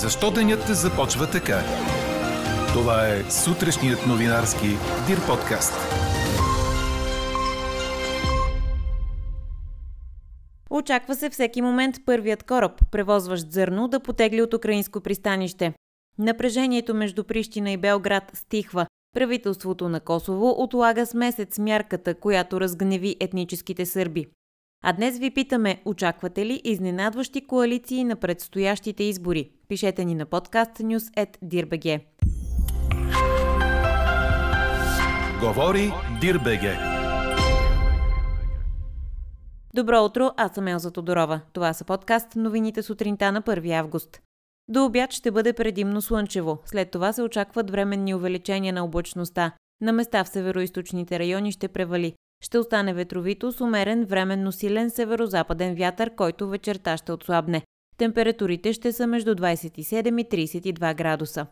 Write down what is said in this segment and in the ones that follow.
Защо денят започва така? Това е сутрешният новинарски Дир подкаст. Очаква се всеки момент първият кораб, превозващ зърно, да потегли от украинско пристанище. Напрежението между Прищина и Белград стихва. Правителството на Косово отлага с месец мярката, която разгневи етническите сърби. А днес ви питаме, очаквате ли изненадващи коалиции на предстоящите избори? Пишете ни на подкаст news.dirbg. Говори Дирбеге. Добро утро, аз съм Елза Тодорова. Това са подкаст новините сутринта на 1 август. До обяд ще бъде предимно слънчево. След това се очакват временни увеличения на облачността. На места в североизточните райони ще превали. Ще остане ветровито с умерен временно силен северо-западен вятър, който вечерта ще отслабне. Температурите ще са между 27 и 32 градуса.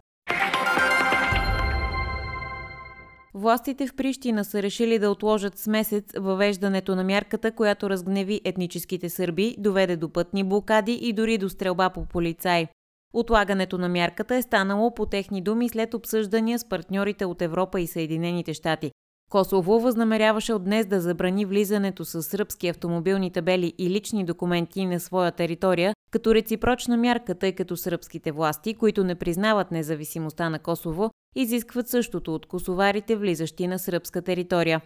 Властите в Прищина са решили да отложат с месец въвеждането на мярката, която разгневи етническите сърби, доведе до пътни блокади и дори до стрелба по полицаи. Отлагането на мярката е станало по техни думи след обсъждания с партньорите от Европа и Съединените щати. Косово възнамеряваше от днес да забрани влизането с сръбски автомобилни табели и лични документи на своя територия, като реципрочна мярка, тъй като сръбските власти, които не признават независимостта на Косово, изискват същото от косоварите, влизащи на сръбска територия.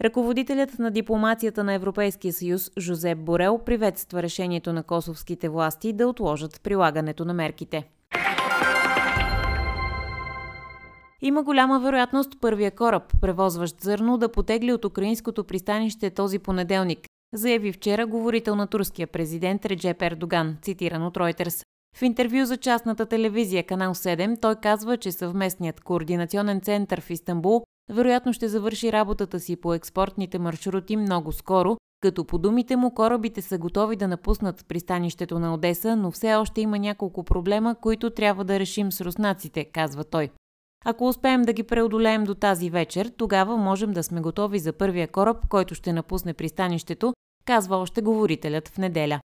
Ръководителят на дипломацията на Европейския съюз Жозеп Борел приветства решението на косовските власти да отложат прилагането на мерките. Има голяма вероятност първия кораб, превозващ зърно, да потегли от украинското пристанище този понеделник, заяви вчера говорител на турския президент Реджеп Ердоган, цитиран от Reuters. В интервю за частната телевизия Канал 7 той казва, че съвместният координационен център в Истанбул вероятно ще завърши работата си по експортните маршрути много скоро, като по думите му корабите са готови да напуснат пристанището на Одеса, но все още има няколко проблема, които трябва да решим с руснаците, казва той. Ако успеем да ги преодолеем до тази вечер, тогава можем да сме готови за първия кораб, който ще напусне пристанището, казва още говорителят в неделя.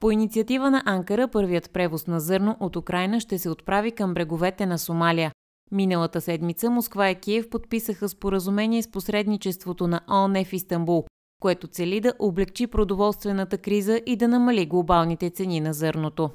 По инициатива на Анкара, първият превоз на зърно от Украина ще се отправи към бреговете на Сомалия. Миналата седмица Москва и Киев подписаха споразумение с посредничеството на ООН в Истанбул, което цели да облегчи продоволствената криза и да намали глобалните цени на зърното.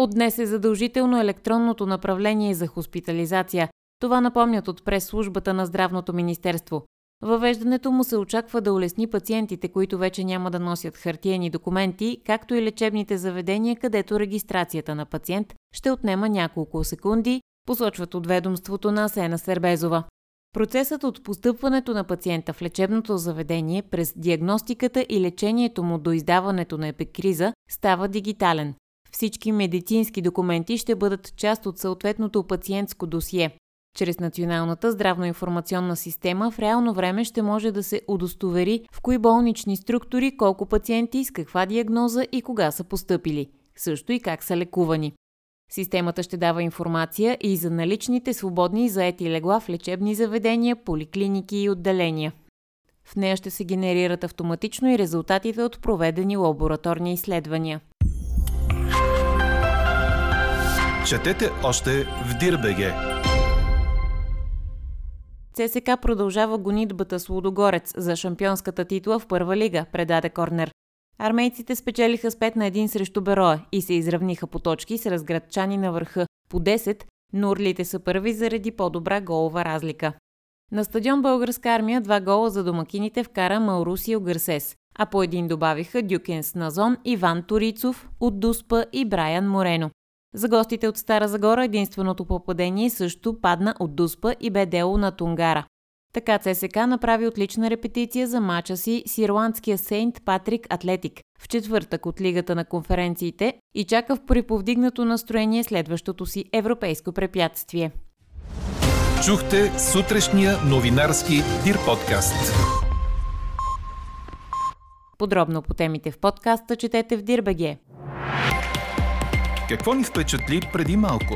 От днес е задължително електронното направление за хоспитализация. Това напомнят от прес-службата на Здравното министерство. Въвеждането му се очаква да улесни пациентите, които вече няма да носят хартиени документи, както и лечебните заведения, където регистрацията на пациент ще отнема няколко секунди, посочват от ведомството на Асена Сербезова. Процесът от постъпването на пациента в лечебното заведение през диагностиката и лечението му до издаването на епикриза става дигитален. Всички медицински документи ще бъдат част от съответното пациентско досие. Чрез Националната здравно-информационна система в реално време ще може да се удостовери в кои болнични структури, колко пациенти, с каква диагноза и кога са поступили, също и как са лекувани. Системата ще дава информация и за наличните свободни заети легла в лечебни заведения, поликлиники и отделения. В нея ще се генерират автоматично и резултатите от проведени лабораторни изследвания. Четете още в Дирбеге. ЦСК продължава гонитбата с Лудогорец за шампионската титла в първа лига, предаде Корнер. Армейците спечелиха с 5 на 1 срещу Бероя и се изравниха по точки с разградчани на върха по 10, но Орлите са първи заради по-добра голова разлика. На стадион Българска армия два гола за домакините вкара Маурусио Гърсес, а по един добавиха Дюкенс Назон, Иван Торицов от Дуспа и Брайан Морено. За гостите от Стара Загора единственото попадение също падна от Дуспа и бе дело на Тунгара. Така ЦСК направи отлична репетиция за мача си с ирландския Сейнт Патрик Атлетик в четвъртък от Лигата на конференциите и чака в приповдигнато настроение следващото си европейско препятствие. Чухте сутрешния новинарски Дир подкаст. Подробно по темите в подкаста четете в Дирбеге. Какво ни впечатли преди малко?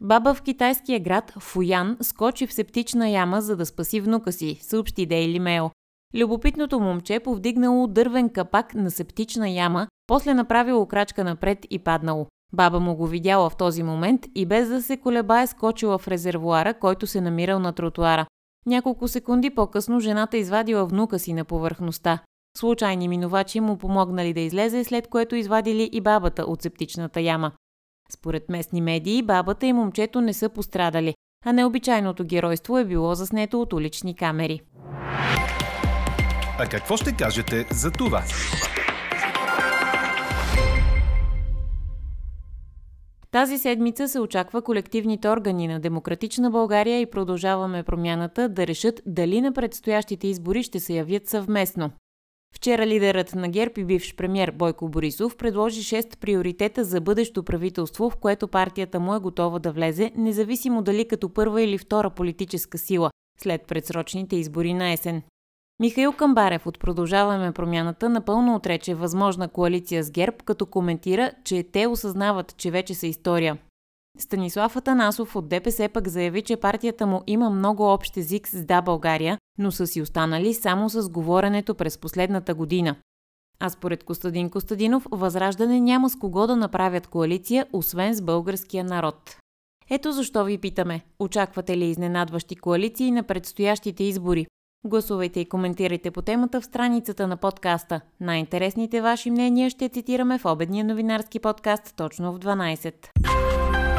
Баба в китайския град Фуян скочи в септична яма, за да спаси внука си, съобщи Daily Mail. Любопитното момче повдигнало дървен капак на септична яма, после направило крачка напред и паднало. Баба му го видяла в този момент и без да се колебае скочила в резервуара, който се намирал на тротуара. Няколко секунди по-късно жената извадила внука си на повърхността. Случайни минувачи му помогнали да излезе, след което извадили и бабата от септичната яма. Според местни медии, бабата и момчето не са пострадали, а необичайното геройство е било заснето от улични камери. А какво ще кажете за това? Тази седмица се очаква колективните органи на Демократична България и продължаваме промяната да решат дали на предстоящите избори ще се явят съвместно. Вчера лидерът на ГЕРБ и бивш премьер Бойко Борисов предложи 6 приоритета за бъдещо правителство, в което партията му е готова да влезе, независимо дали като първа или втора политическа сила, след предсрочните избори на есен. Михаил Камбарев от Продължаваме промяната напълно отрече възможна коалиция с ГЕРБ, като коментира, че те осъзнават, че вече са история. Станислав Атанасов от ДПС пък заяви, че партията му има много общ език с Да България, но са си останали само с говоренето през последната година. А според Костадин Костадинов, Възраждане няма с кого да направят коалиция, освен с българския народ. Ето защо ви питаме, очаквате ли изненадващи коалиции на предстоящите избори? Гласувайте и коментирайте по темата в страницата на подкаста. Най-интересните ваши мнения ще цитираме в обедния новинарски подкаст точно в 12.